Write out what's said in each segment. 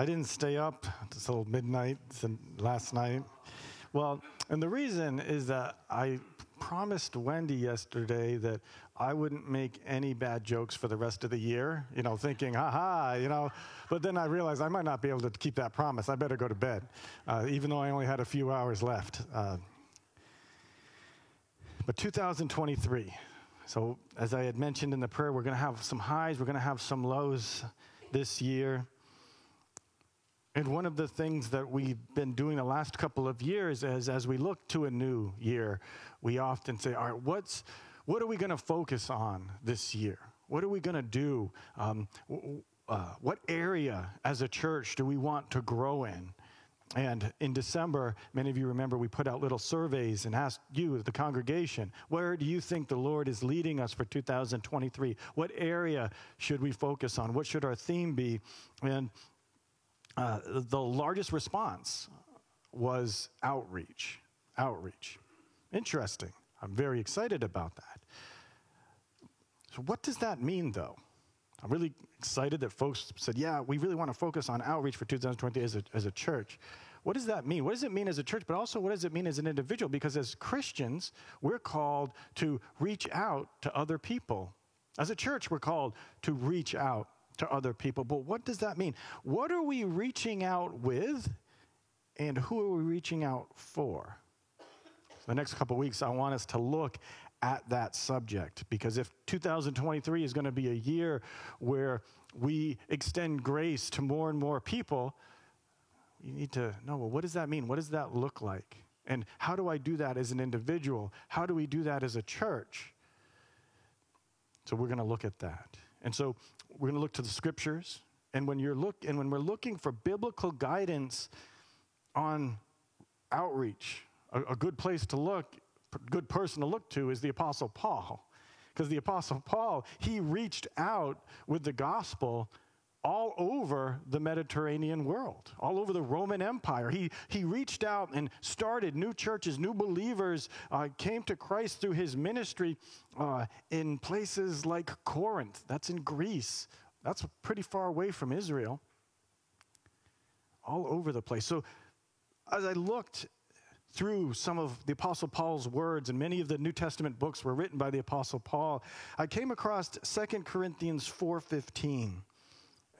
I didn't stay up until midnight last night. Well, and the reason is that I promised Wendy yesterday that I wouldn't make any bad jokes for the rest of the year, you know, thinking, haha, you know. But then I realized I might not be able to keep that promise. I better go to bed, uh, even though I only had a few hours left. Uh, but 2023. So, as I had mentioned in the prayer, we're going to have some highs, we're going to have some lows this year. And one of the things that we've been doing the last couple of years is as we look to a new year, we often say, all right, what's, what are we going to focus on this year? What are we going to do? Um, uh, what area as a church do we want to grow in? And in December, many of you remember we put out little surveys and asked you, the congregation, where do you think the Lord is leading us for 2023? What area should we focus on? What should our theme be? And uh, the largest response was outreach. Outreach. Interesting. I'm very excited about that. So, what does that mean, though? I'm really excited that folks said, yeah, we really want to focus on outreach for 2020 as a, as a church. What does that mean? What does it mean as a church, but also what does it mean as an individual? Because as Christians, we're called to reach out to other people. As a church, we're called to reach out to other people. But what does that mean? What are we reaching out with, and who are we reaching out for? The next couple weeks, I want us to look at that subject because if 2023 is going to be a year where we extend grace to more and more people, you need to know well, what does that mean? What does that look like? And how do I do that as an individual? How do we do that as a church? So we're going to look at that. And so we're going to look to the scriptures. And when you're look and when we're looking for biblical guidance on outreach, a, a good place to look good person to look to is the Apostle Paul. Because the Apostle Paul, he reached out with the gospel all over the Mediterranean world, all over the Roman Empire. He, he reached out and started new churches, new believers uh, came to Christ through his ministry uh, in places like Corinth. That's in Greece. That's pretty far away from Israel. All over the place. So as I looked through some of the Apostle Paul's words, and many of the New Testament books were written by the Apostle Paul, I came across 2 Corinthians 4.15.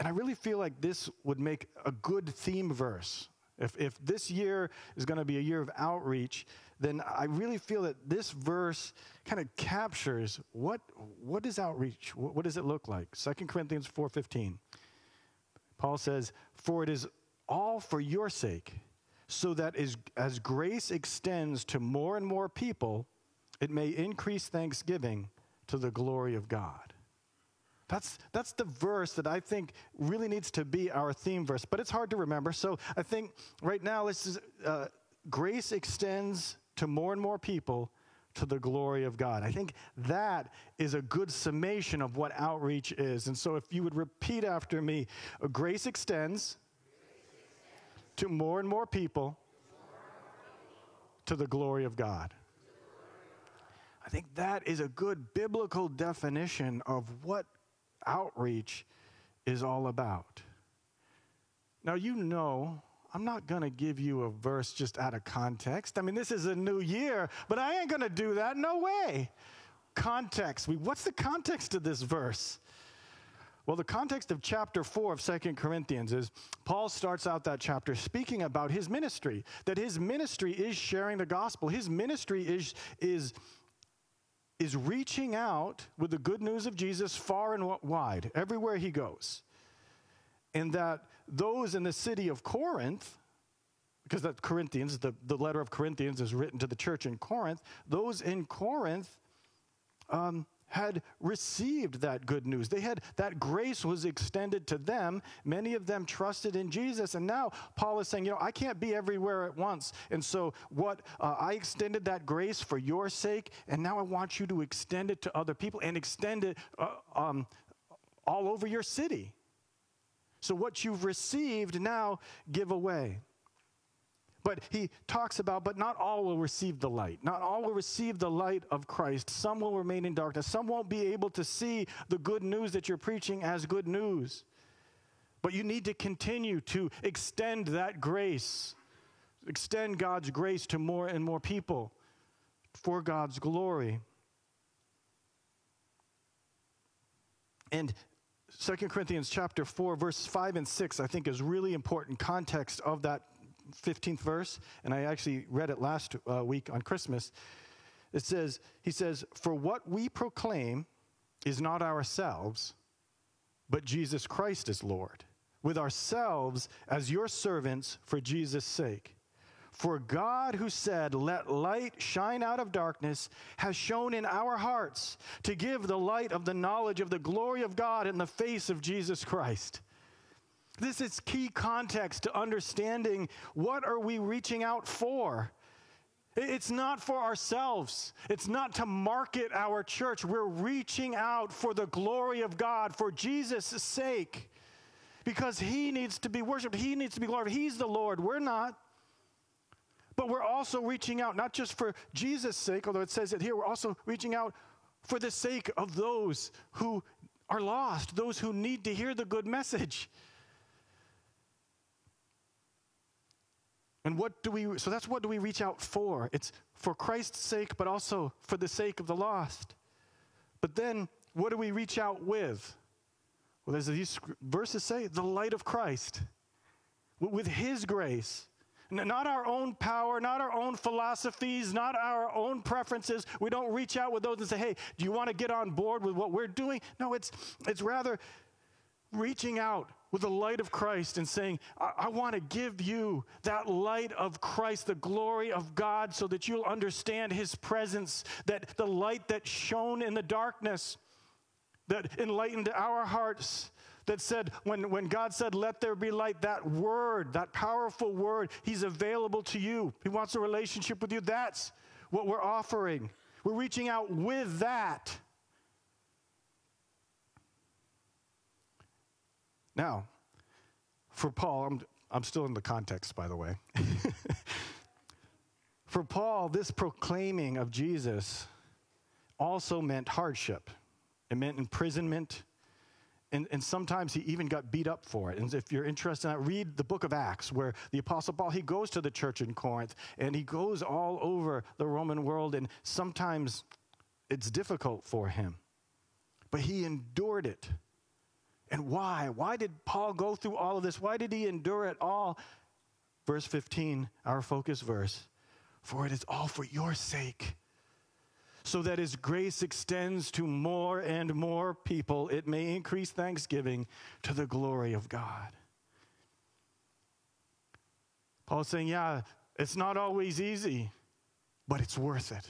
And I really feel like this would make a good theme verse. If, if this year is going to be a year of outreach, then I really feel that this verse kind of captures what, what is outreach? What, what does it look like? 2 Corinthians 4.15. Paul says, For it is all for your sake so that as, as grace extends to more and more people, it may increase thanksgiving to the glory of God. That's, that's the verse that I think really needs to be our theme verse, but it's hard to remember. So I think right now, this is, uh, grace extends to more and more people to the glory of God. I think that is a good summation of what outreach is. And so if you would repeat after me, grace extends to more and more people to the glory of God. I think that is a good biblical definition of what outreach is all about. Now, you know, I'm not going to give you a verse just out of context. I mean, this is a new year, but I ain't going to do that. No way. Context. What's the context of this verse? Well, the context of chapter 4 of Second Corinthians is Paul starts out that chapter speaking about his ministry, that his ministry is sharing the gospel. His ministry is, is, is reaching out with the good news of Jesus far and wide, everywhere he goes. And that those in the city of Corinth, because that Corinthians, the, the letter of Corinthians is written to the church in Corinth, those in Corinth um, had received that good news. They had that grace was extended to them. Many of them trusted in Jesus. And now Paul is saying, you know, I can't be everywhere at once. And so what uh, I extended that grace for your sake, and now I want you to extend it to other people and extend it uh, um, all over your city. So what you've received now give away. But he talks about, but not all will receive the light. Not all will receive the light of Christ. Some will remain in darkness. Some won't be able to see the good news that you're preaching as good news. But you need to continue to extend that grace, extend God's grace to more and more people for God's glory. And 2 Corinthians chapter 4 verse 5 and 6 I think is really important context of that 15th verse and I actually read it last uh, week on Christmas. It says he says for what we proclaim is not ourselves but Jesus Christ is Lord with ourselves as your servants for Jesus sake. For God, who said, Let light shine out of darkness, has shone in our hearts to give the light of the knowledge of the glory of God in the face of Jesus Christ. This is key context to understanding what are we reaching out for? It's not for ourselves. It's not to market our church. We're reaching out for the glory of God, for Jesus' sake, because He needs to be worshiped. He needs to be glorified. He's the Lord. We're not. But we're also reaching out, not just for Jesus' sake, although it says it here, we're also reaching out for the sake of those who are lost, those who need to hear the good message. And what do we, so that's what do we reach out for? It's for Christ's sake, but also for the sake of the lost. But then, what do we reach out with? Well, as these verses say, the light of Christ, with His grace. Not our own power, not our own philosophies, not our own preferences. We don't reach out with those and say, hey, do you want to get on board with what we're doing? No, it's, it's rather reaching out with the light of Christ and saying, I, I want to give you that light of Christ, the glory of God, so that you'll understand His presence, that the light that shone in the darkness, that enlightened our hearts, that said, when, when God said, let there be light, that word, that powerful word, He's available to you. He wants a relationship with you. That's what we're offering. We're reaching out with that. Now, for Paul, I'm, I'm still in the context, by the way. for Paul, this proclaiming of Jesus also meant hardship. It meant imprisonment, and, and sometimes he even got beat up for it. And if you're interested in that, read the book of Acts, where the Apostle Paul, he goes to the church in Corinth and he goes all over the Roman world, and sometimes it's difficult for him. But he endured it. And why? Why did Paul go through all of this? Why did he endure it all? Verse 15, our focus verse. For it is all for your sake so that his grace extends to more and more people, it may increase thanksgiving to the glory of God. Paul's saying, yeah, it's not always easy, but it's worth it.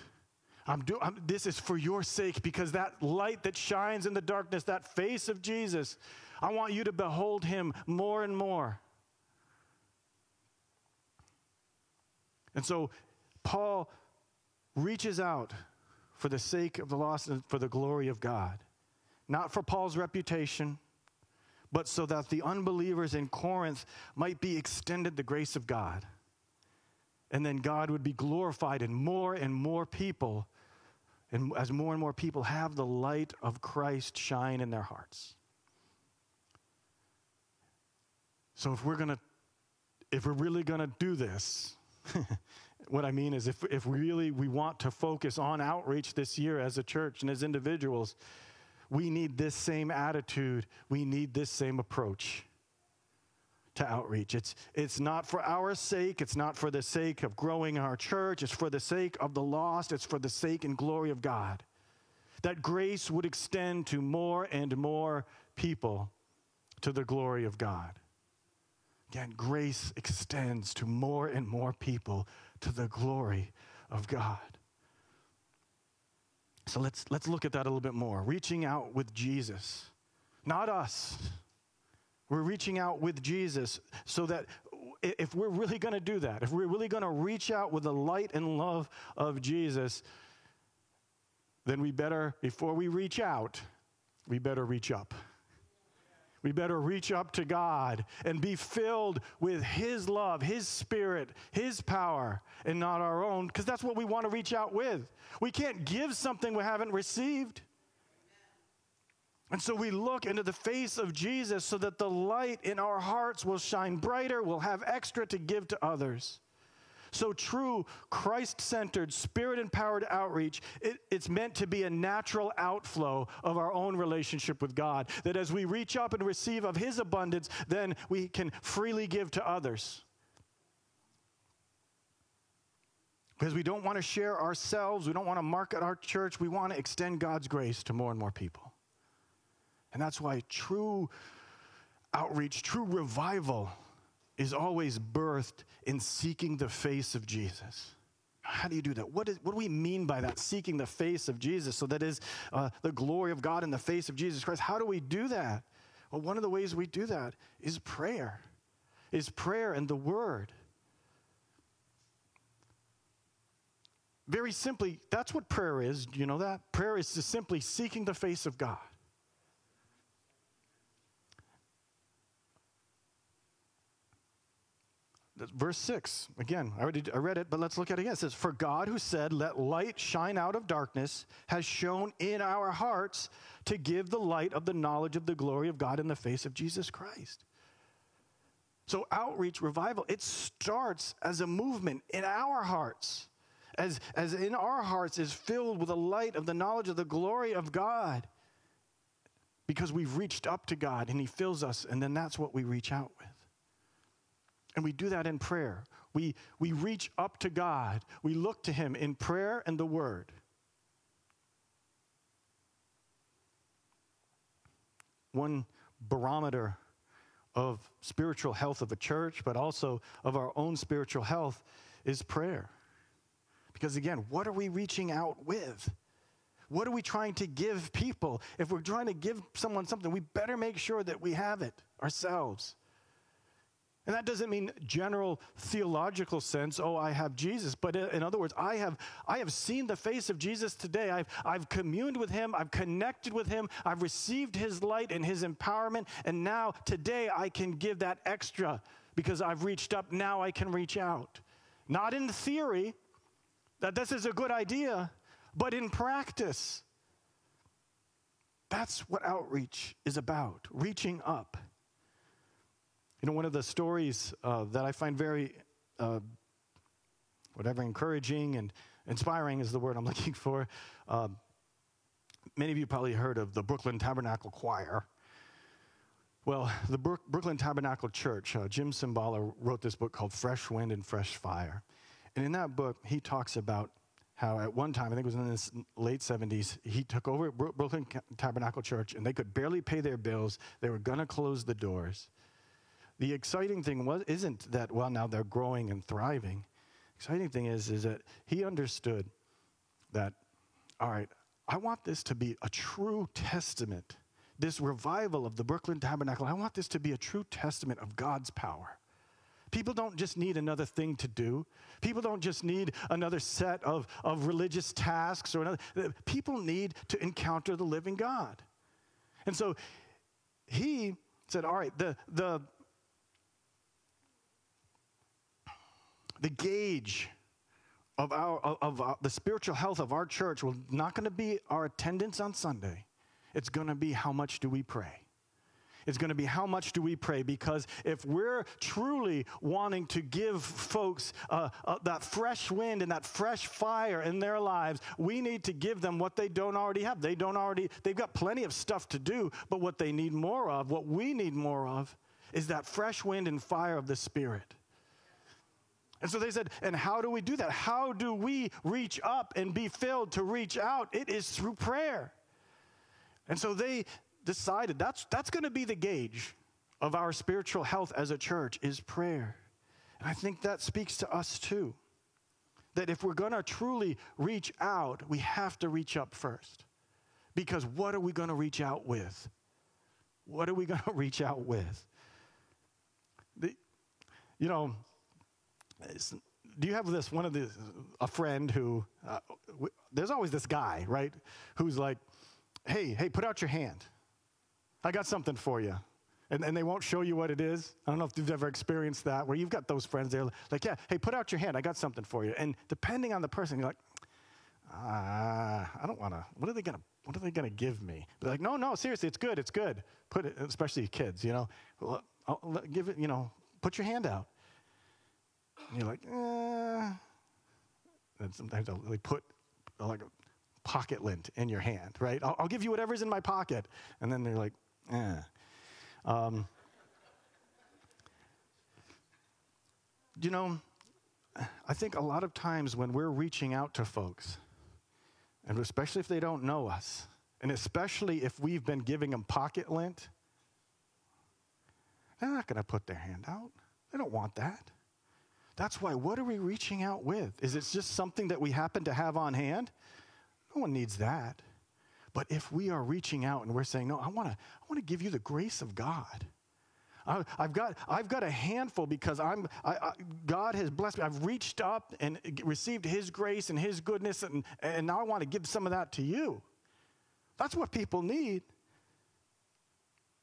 I'm do, I'm, this is for your sake because that light that shines in the darkness, that face of Jesus, I want you to behold him more and more. And so Paul reaches out for the sake of the lost and for the glory of God. Not for Paul's reputation, but so that the unbelievers in Corinth might be extended the grace of God. And then God would be glorified in more and more people, and as more and more people have the light of Christ shine in their hearts. So if we're to if we're really to do this, what I mean is, if, if really we want to focus on outreach this year as a church and as individuals, we need this same attitude. We need this same approach to outreach. It's, it's not for our sake, it's not for the sake of growing our church, it's for the sake of the lost, it's for the sake and glory of God. That grace would extend to more and more people to the glory of God. Again, grace extends to more and more people to the glory of God. So let's, let's look at that a little bit more. Reaching out with Jesus, not us. We're reaching out with Jesus so that if we're really going to do that, if we're really going to reach out with the light and love of Jesus, then we better, before we reach out, we better reach up. We better reach up to God and be filled with His love, His Spirit, His power, and not our own, because that's what we want to reach out with. We can't give something we haven't received. And so we look into the face of Jesus so that the light in our hearts will shine brighter, we'll have extra to give to others. So, true Christ centered, spirit empowered outreach, it, it's meant to be a natural outflow of our own relationship with God. That as we reach up and receive of His abundance, then we can freely give to others. Because we don't want to share ourselves, we don't want to market our church, we want to extend God's grace to more and more people. And that's why true outreach, true revival is always birthed in seeking the face of Jesus. How do you do that? What, is, what do we mean by that? Seeking the face of Jesus. So that is uh, the glory of God in the face of Jesus Christ. How do we do that? Well, one of the ways we do that is prayer, is prayer and the word. Very simply, that's what prayer is. Do you know that? Prayer is just simply seeking the face of God. Verse 6 again I, already, I read it but let's look at it again. It says for god who said let light shine out of darkness has shown in our hearts to give the light of the knowledge of the glory of god in the face of jesus christ. So outreach revival it starts as a movement in our hearts as, as in our hearts is filled with the light of the knowledge of the glory of god because we've reached up to god and he fills us and then that's what we reach out with and we do that in prayer. We, we reach up to God, we look to Him in prayer and the Word. One barometer of spiritual health of a church, but also of our own spiritual health, is prayer. Because again, what are we reaching out with? What are we trying to give people? If we're trying to give someone something, we better make sure that we have it ourselves. And that doesn't mean general theological sense, oh, I have Jesus. But in other words, I have, I have seen the face of Jesus today. I've, I've communed with him. I've connected with him. I've received his light and his empowerment. And now, today, I can give that extra because I've reached up. Now I can reach out. Not in theory that this is a good idea, but in practice. That's what outreach is about reaching up. You know, one of the stories uh, that I find very, uh, whatever, encouraging and inspiring is the word I'm looking for. Uh, many of you probably heard of the Brooklyn Tabernacle Choir. Well, the Brook- Brooklyn Tabernacle Church, uh, Jim Cymbala wrote this book called Fresh Wind and Fresh Fire. And in that book, he talks about how at one time, I think it was in the late 70s, he took over Brooklyn Tabernacle Church and they could barely pay their bills. They were going to close the doors. The exciting thing was, isn't that, well, now they're growing and thriving. Exciting thing is, is that he understood that, all right, I want this to be a true testament. This revival of the Brooklyn Tabernacle, I want this to be a true testament of God's power. People don't just need another thing to do. People don't just need another set of, of religious tasks or another. People need to encounter the living God. And so he said, all right, the, the, the gauge of, our, of, of uh, the spiritual health of our church will not going to be our attendance on Sunday. It's going to be how much do we pray. It's going to be how much do we pray because if we're truly wanting to give folks uh, uh, that fresh wind and that fresh fire in their lives, we need to give them what they don't already have. They don't already, they've got plenty of stuff to do, but what they need more of, what we need more of, is that fresh wind and fire of the Spirit. And so they said, and how do we do that? How do we reach up and be filled to reach out? It is through prayer. And so they decided that's, that's going to be the gauge of our spiritual health as a church is prayer. And I think that speaks to us too. That if we're going to truly reach out, we have to reach up first. Because what are we going to reach out with? What are we going to reach out with? The, you know, do you have this one of the a friend who uh, w- there's always this guy right who's like hey hey put out your hand i got something for you and, and they won't show you what it is i don't know if you've ever experienced that where you've got those friends they're like yeah hey put out your hand i got something for you and depending on the person you're like ah i don't want to what are they going to what are they going to give me? They're like, no, no, seriously, it's good, it's good. Put it, especially kids, you know, give it, you know, put your hand out. And you're like, eh. And sometimes they put like a pocket lint in your hand, right? I'll, I'll give you whatever's in my pocket. And then they're like, eh. Um, you know, I think a lot of times when we're reaching out to folks, and especially if they don't know us, and especially if we've been giving them pocket lint, they're not going to put their hand out. They don't want that. That's why, what are we reaching out with? Is it just something that we happen to have on hand? No one needs that. But if we are reaching out and we're saying, no, I want to I wanna give you the grace of God. I, have got, I've got a handful because I'm, I, I, God has blessed me. I've reached up and received His grace and His goodness, and, and now I want to give some of that to you. That's what people need.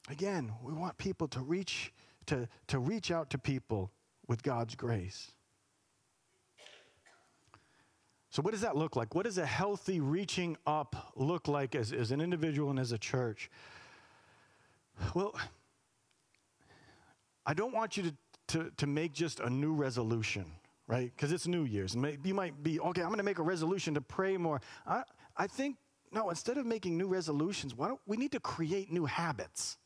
Again, we want people to reach, to, to reach out to people with God's grace. So, what does that look like? What does a healthy reaching up look like as, as an individual and as a church? Well, I don't want you to, to, to make just a new resolution, right? Because it's New Year's. You might be, okay, I'm going to make a resolution to pray more. I, I think, no, instead of making new resolutions, why don't we need to create new habits?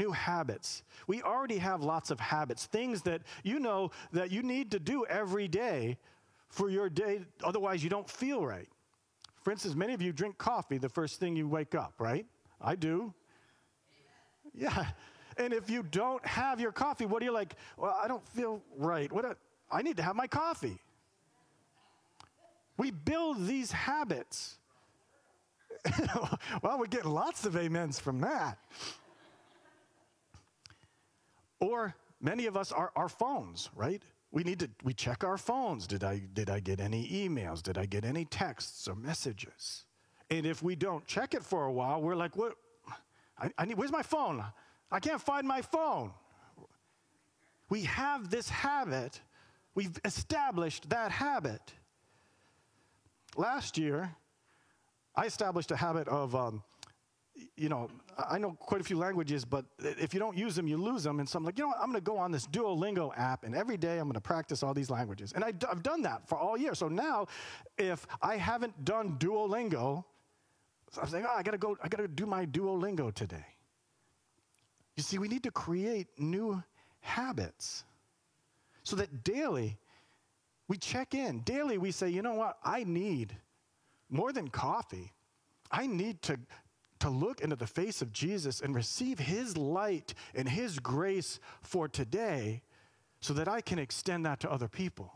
New habits. We already have lots of habits, things that you know that you need to do every day for your day, otherwise, you don't feel right. For instance, many of you drink coffee the first thing you wake up, right? I do. Yeah. And if you don't have your coffee, what are you like? Well, I don't feel right. What? A, I need to have my coffee. We build these habits. well, we're getting lots of amens from that. Or many of us are our phones, right? We need to we check our phones. Did I did I get any emails? Did I get any texts or messages? And if we don't check it for a while, we're like, what? I, I need, where's my phone? I can't find my phone. We have this habit, we've established that habit. Last year, I established a habit of, um, you know, I know quite a few languages, but if you don't use them, you lose them. And so I'm like, you know what? I'm going to go on this Duolingo app, and every day I'm going to practice all these languages. And I, have done that for all year. So now, if I haven't done Duolingo, I'm saying, oh, I got to go, I got to do my Duolingo today. You see, we need to create new habits so that daily we check in. Daily we say, you know what? I need more than coffee. I need to, to look into the face of Jesus and receive his light and his grace for today so that I can extend that to other people.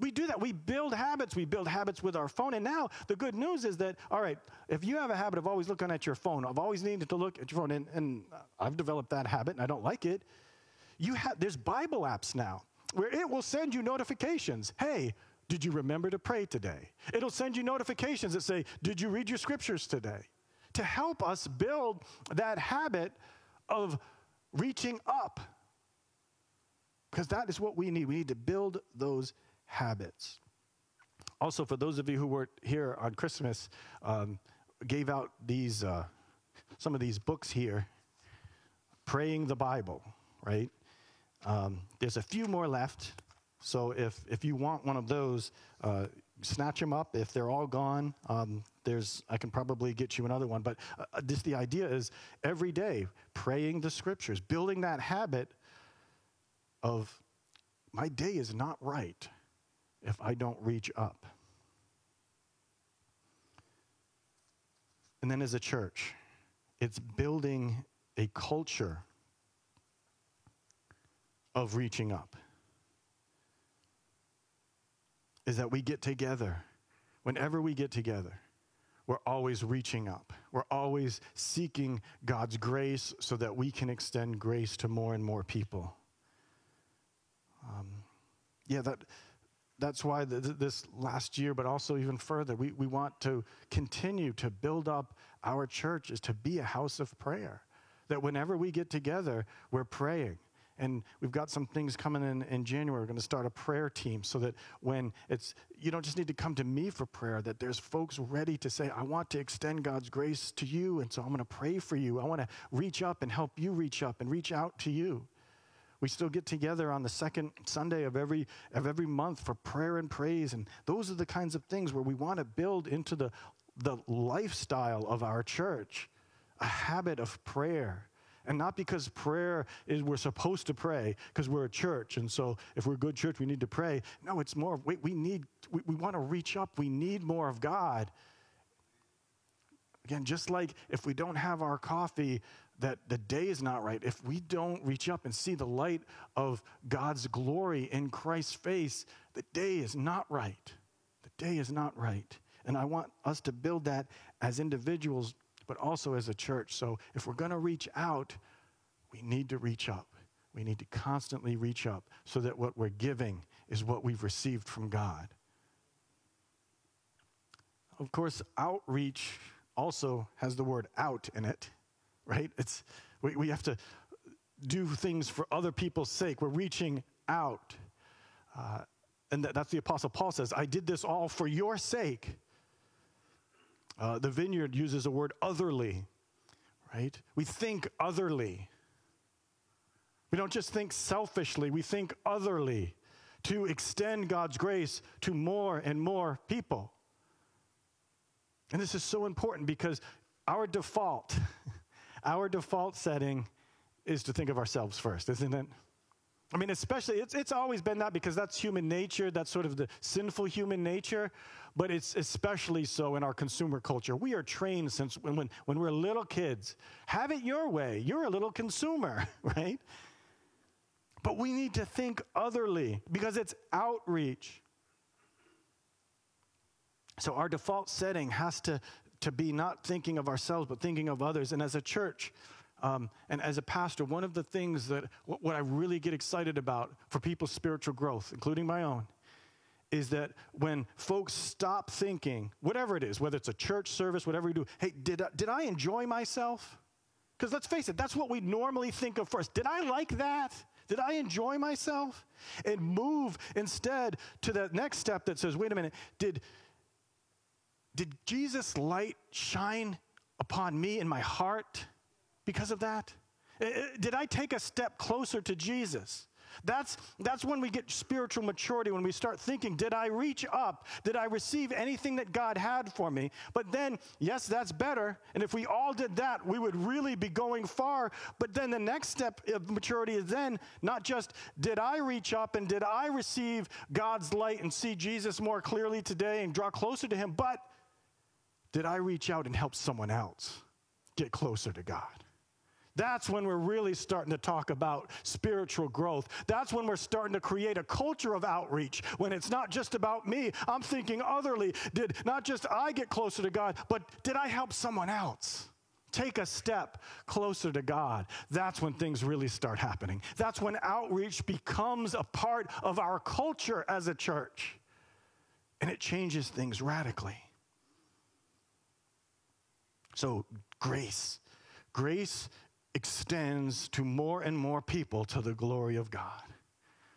We do that. We build habits. We build habits with our phone. And now the good news is that, all right, if you have a habit of always looking at your phone, of always needing to look at your phone, and, and I've developed that habit and I don't like it, you have, there's Bible apps now where it will send you notifications. Hey, did you remember to pray today? It'll send you notifications that say, Did you read your scriptures today? To help us build that habit of reaching up. Because that is what we need. We need to build those habits. Also, for those of you who weren't here on Christmas, um, gave out these uh, some of these books here, praying the Bible. Right? Um, there's a few more left, so if if you want one of those, uh, snatch them up. If they're all gone, um, there's I can probably get you another one. But uh, this the idea is every day praying the scriptures, building that habit of my day is not right if I don't reach up. And then as a church, it's building a culture of reaching up. Is that we get together. Whenever we get together, we're always reaching up. We're always seeking God's grace so that we can extend grace to more and more people. Um, yeah, that that's why the, this last year, but also even further, we, we want to continue to build up our church is to be a house of prayer. That whenever we get together, we're praying and we've got some things coming in in January. We're going to start a prayer team so that when it's, you don't just need to come to me for prayer, that there's folks ready to say, I want to extend God's grace to you. And so I'm going to pray for you. I want to reach up and help you reach up and reach out to you. We still get together on the second Sunday of every, of every month for prayer and praise. And those are the kinds of things where we want to build into the, the lifestyle of our church a habit of prayer. And not because prayer is we're supposed to pray because we're a church. And so if we're a good church, we need to pray. No, it's more, we, we need, we, we want to reach up. We need more of God. Again, just like if we don't have our coffee, that the day is not right. If we don't reach up and see the light of God's glory in Christ's face, the day is not right. The day is not right. And I want us to build that as individuals, but also as a church. So if we're going to reach out, we need to reach up. We need to constantly reach up so that what we're giving is what we've received from God. Of course, outreach also has the word out in it right? It's, we, we have to do things for other people's sake. We're reaching out. Uh, and that, that's the Apostle Paul says, I did this all for your sake. Uh, the vineyard uses the word otherly, right? We think otherly. We don't just think selfishly, we think otherly to extend God's grace to more and more people. And this is so important because our default our default setting is to think of ourselves first, isn't it? I mean, especially, it's, it's always been that because that's human nature. That's sort of the sinful human nature. But it's especially so in our consumer culture. We are trained since when, when, when we're little kids have it your way. You're a little consumer, right? But we need to think otherly because it's outreach. So our default setting has to to be not thinking of ourselves, but thinking of others. And as a church, um, and as a pastor, one of the things that what, I really get excited about for people's spiritual growth, including my own, is that when folks stop thinking, whatever it is, whether it's a church service, whatever we do, hey, did I, did I enjoy myself? Because let's face it, that's what we normally think of first. Did I like that? Did I enjoy myself? And move instead to that next step that says, wait a minute, did, did Jesus' light shine upon me in my heart because of that? Did I take a step closer to Jesus? That's, that's when we get spiritual maturity, when we start thinking, did I reach up? Did I receive anything that God had for me? But then, yes, that's better. And if we all did that, we would really be going far. But then the next step of maturity is then not just, did I reach up and did I receive God's light and see Jesus more clearly today and draw closer to Him, but did I reach out and help someone else get closer to God? That's when we're really starting to talk about spiritual growth. That's when we're starting to create a culture of outreach when it's not just about me. I'm thinking otherly. Did not just I get closer to God, but did I help someone else? Take a step closer to God. That's when things really start happening. That's when outreach becomes a part of our culture as a church. And it changes things radically. So, grace. Grace extends to more and more people to the glory of God.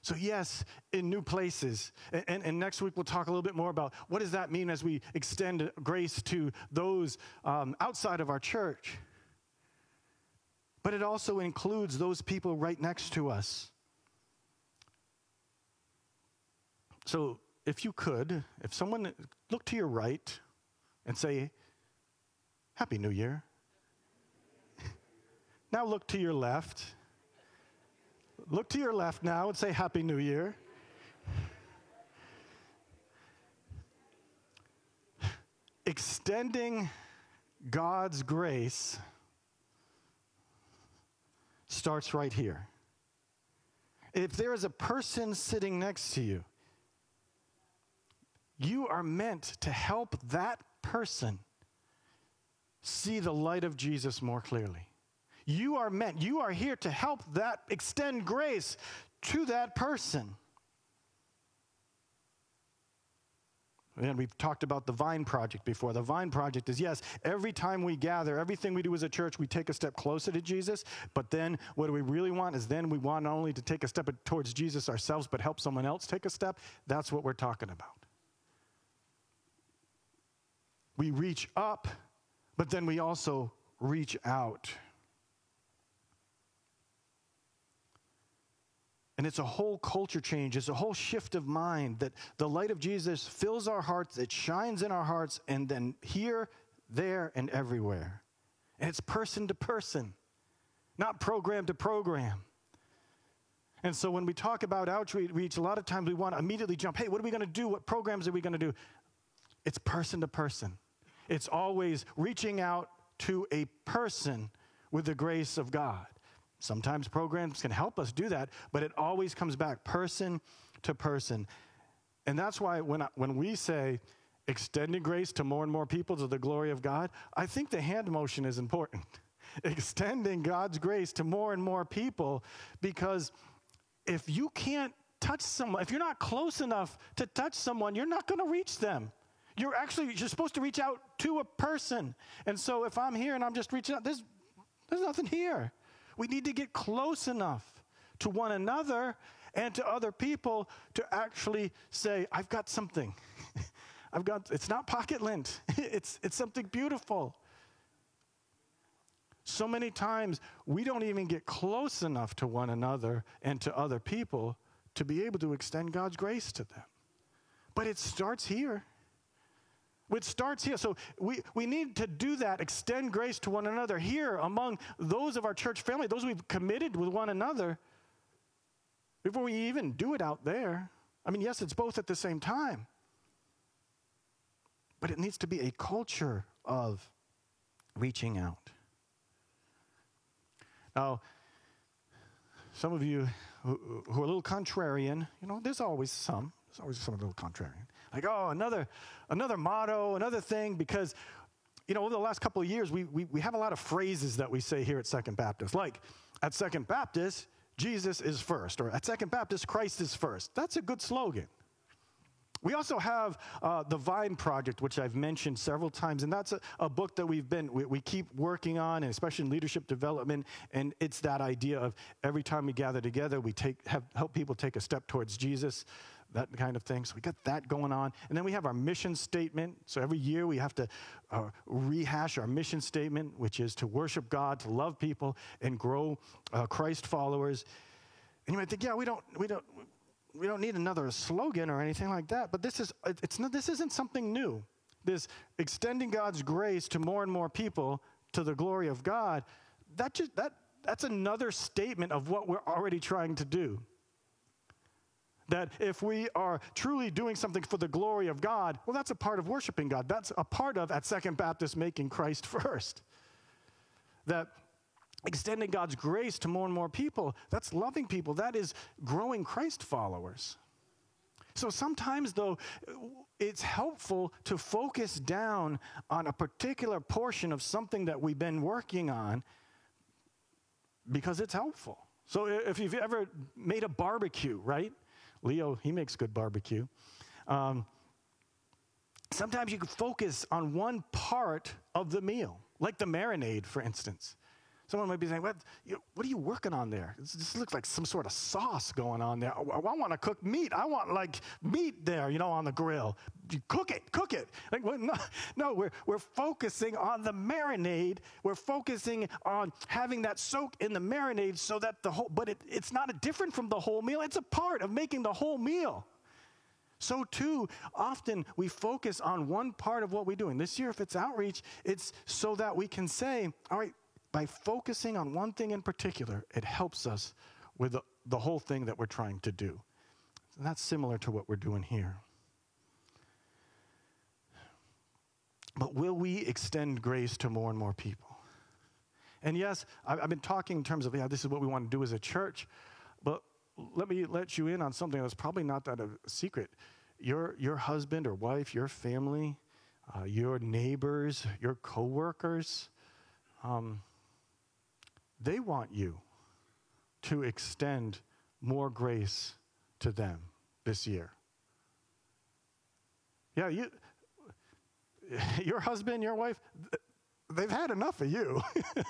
So, yes, in new places. And, and, and, next week we'll talk a little bit more about what does that mean as we extend grace to those um, outside of our church. But it also includes those people right next to us. So, if you could, if someone look to your right and say, Happy New Year. Now look to your left. Look to your left now and say Happy New Year. Extending God's grace starts right here. If there is a person sitting next to you, you are meant to help that person see the light of Jesus more clearly. You are meant, you are here to help that extend grace to that person. And we've talked about the Vine Project before. The Vine Project is yes, every time we gather, everything we do as a church, we take a step closer to Jesus. But then what do we really want is then we want not only to take a step towards Jesus ourselves, but help someone else take a step. That's what we're talking about. We reach up, but then we also reach out. And it's a whole culture change. It's a whole shift of mind that the light of Jesus fills our hearts, it shines in our hearts, and then here, there, and everywhere. And it's person to person, not program to program. And so when we talk about outreach, a lot of times we want to immediately jump, hey, what are we going to do? What programs are we going to do? It's person to person. It's always reaching out to a person with the grace of God. Sometimes programs can help us do that, but it always comes back person to person. And that's why when, I, when we say extending grace to more and more people to the glory of God, I think the hand motion is important. extending God's grace to more and more people because if you can't touch someone, if you're not close enough to touch someone, you're not going to reach them. You're actually you're supposed to reach out to a person. And so if I'm here and I'm just reaching out, there's there's nothing here. We need to get close enough to one another and to other people to actually say, I've got something. I've got, it's not pocket lint, it's, it's something beautiful. So many times we don't even get close enough to one another and to other people to be able to extend God's grace to them. But it starts here. It starts here. So we, we need to do that, extend grace to one another here among those of our church family, those we've committed with one another, before we even do it out there. I mean, yes, it's both at the same time. But it needs to be a culture of reaching out. Now, some of you who, who are a little contrarian, you know, there's always some, there's always some a little contrarian. Like, oh, another, another motto, another thing, because, you know, over the last couple of years, we, we, we have a lot of phrases that we say here at Second Baptist. Like, at Second Baptist, Jesus is first, or at Second Baptist, Christ is first. That's a good slogan. We also have uh, the Vine Project, which I've mentioned several times, and that's a, a book that we've been we, we, keep working on, and especially in leadership development. And it's that idea of every time we gather together, we take have, help people take a step towards Jesus that kind of thing. So we got that going on. And then we have our mission statement. So every year we have to uh, rehash our mission statement, which is to worship God, to love people, and grow uh, Christ followers. And you might think, yeah, we don't, we don't, we don't need another slogan or anything like that. But this is, it's not, this isn't something new. This extending God's grace to more and more people to the glory of God. That just that that's another statement of what we're already trying to do. That if we are truly doing something for the glory of God, well, that's a part of worshiping God. That's a part of, at Second Baptist, making Christ first. That extending God's grace to more and more people, that's loving people. That is growing Christ followers. So sometimes, though, it's helpful to focus down on a particular portion of something that we've been working on because it's helpful. So if you've ever made a barbecue, right? Leo, he makes good barbecue. Um, sometimes you can focus on one part of the meal, like the marinade, for instance. Someone might be saying, what, you, what are you working on there? This, this, looks like some sort of sauce going on there. I, I want to cook meat. I want like meat there, you know, on the grill. You cook it, cook it. Like, no, no we're, we're focusing on the marinade. We're focusing on having that soak in the marinade so that the whole, but it, it's not different from the whole meal. It's a part of making the whole meal. So, too, often we focus on one part of what we're doing. This year, if it's outreach, it's so that we can say, all right, by focusing on one thing in particular, it helps us with the, the whole thing that we're trying to do. And that's similar to what we're doing here. But will we extend grace to more and more people? And yes, I've been talking in terms of, yeah, this is what we want to do as a church, but let me let you in on something that's probably not that a secret. Your, your husband or wife, your family, uh, your neighbors, your coworkers, um, they want you to extend more grace to them this year. Yeah, you, your husband, your wife, they've had enough of you.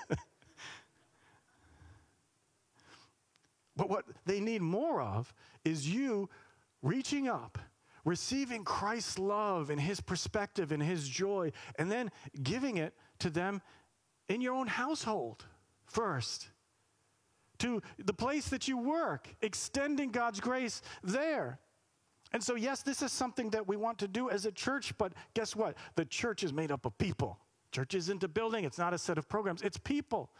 but what they need more of is you reaching up, receiving Christ's love and his perspective and his joy, and then giving it to them in your own household first. To the place that you work, extending God's grace there. And so, yes, this is something that we want to do as a church, but guess what? The church is made up of people. Church isn't a building, it's not a set of programs, it's people.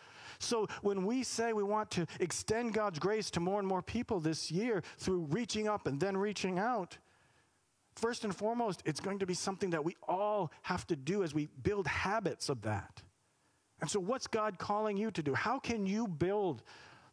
So when we say we want to extend God's grace to more and more people this year through reaching up and then reaching out, first and foremost, it's going to be something that we all have to do as we build habits of that. And so, what's God calling you to do? How can you build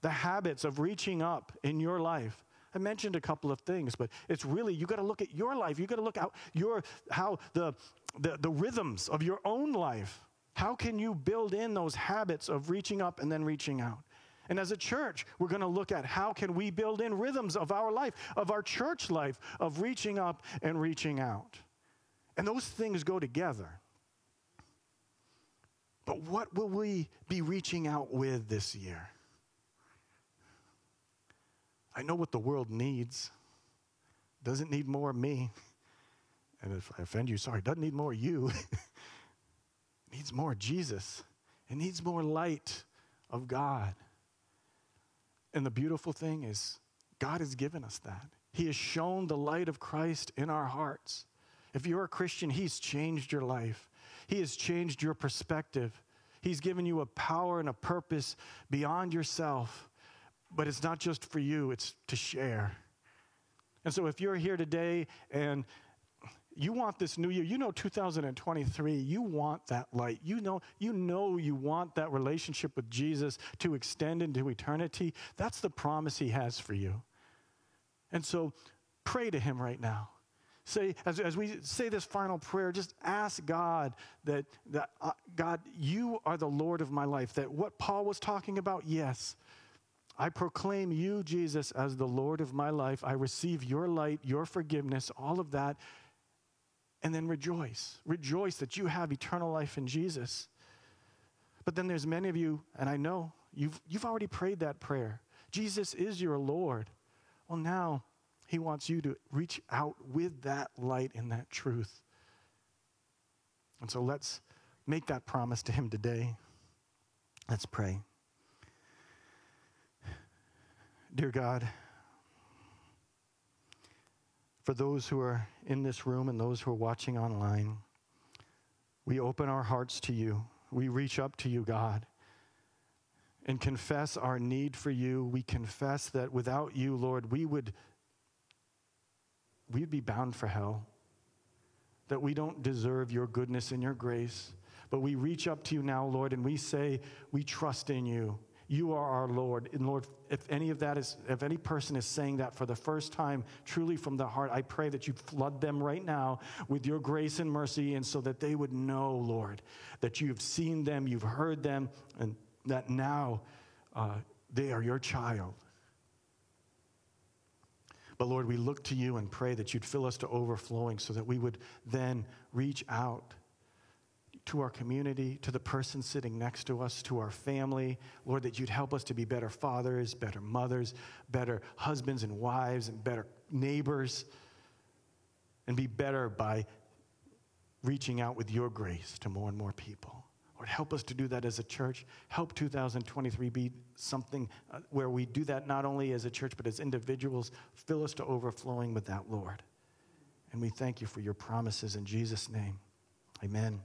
the habits of reaching up in your life? I mentioned a couple of things, but it's really you got to look at your life. You got to look at your how the, the the rhythms of your own life. How can you build in those habits of reaching up and then reaching out? And as a church, we're going to look at how can we build in rhythms of our life, of our church life, of reaching up and reaching out. And those things go together. But what will we be reaching out with this year? I know what the world needs. Doesn't need more of me. And if I offend you, sorry, doesn't need more you. it needs more Jesus. It needs more light of God. And the beautiful thing is, God has given us that. He has shown the light of Christ in our hearts. If you're a Christian, He's changed your life, He has changed your perspective. He's given you a power and a purpose beyond yourself but it's not just for you, it's to share. And so if you're here today and you want this new year, you know 2023, you want that light. You know, you know you want that relationship with Jesus to extend into eternity. That's the promise he has for you. And so pray to him right now. Say, as, as we say this final prayer, just ask God that, that uh, God, you are the Lord of my life. That what Paul was talking about, yes, I proclaim you, Jesus, as the Lord of my life. I receive your light, your forgiveness, all of that. And then rejoice. Rejoice that you have eternal life in Jesus. But then there's many of you, and I know you've, you've already prayed that prayer. Jesus is your Lord. Well, now he wants you to reach out with that light and that truth. And so let's make that promise to him today. Let's pray. Dear God, for those who are in this room and those who are watching online, we open our hearts to you. We reach up to you, God, and confess our need for you. We confess that without you, Lord, we would we'd be bound for hell. That we don't deserve your goodness and your grace. But we reach up to you now, Lord, and we say, we trust in you. You are our Lord. And Lord, if any of that is, if any person is saying that for the first time, truly from the heart, I pray that you flood them right now with your grace and mercy, and so that they would know, Lord, that you've seen them, you've heard them, and that now uh, they are your child. But Lord, we look to you and pray that you'd fill us to overflowing so that we would then reach out to our community, to the person sitting next to us, to our family. Lord, that you'd help us to be better fathers, better mothers, better husbands and wives, and better neighbors, and be better by reaching out with your grace to more and more people. Lord, help us to do that as a church. Help 2023 be something uh, where we do that not only as a church, but as individuals. Fill us to overflowing with that, Lord. And we thank you for your promises in Jesus' name. Amen.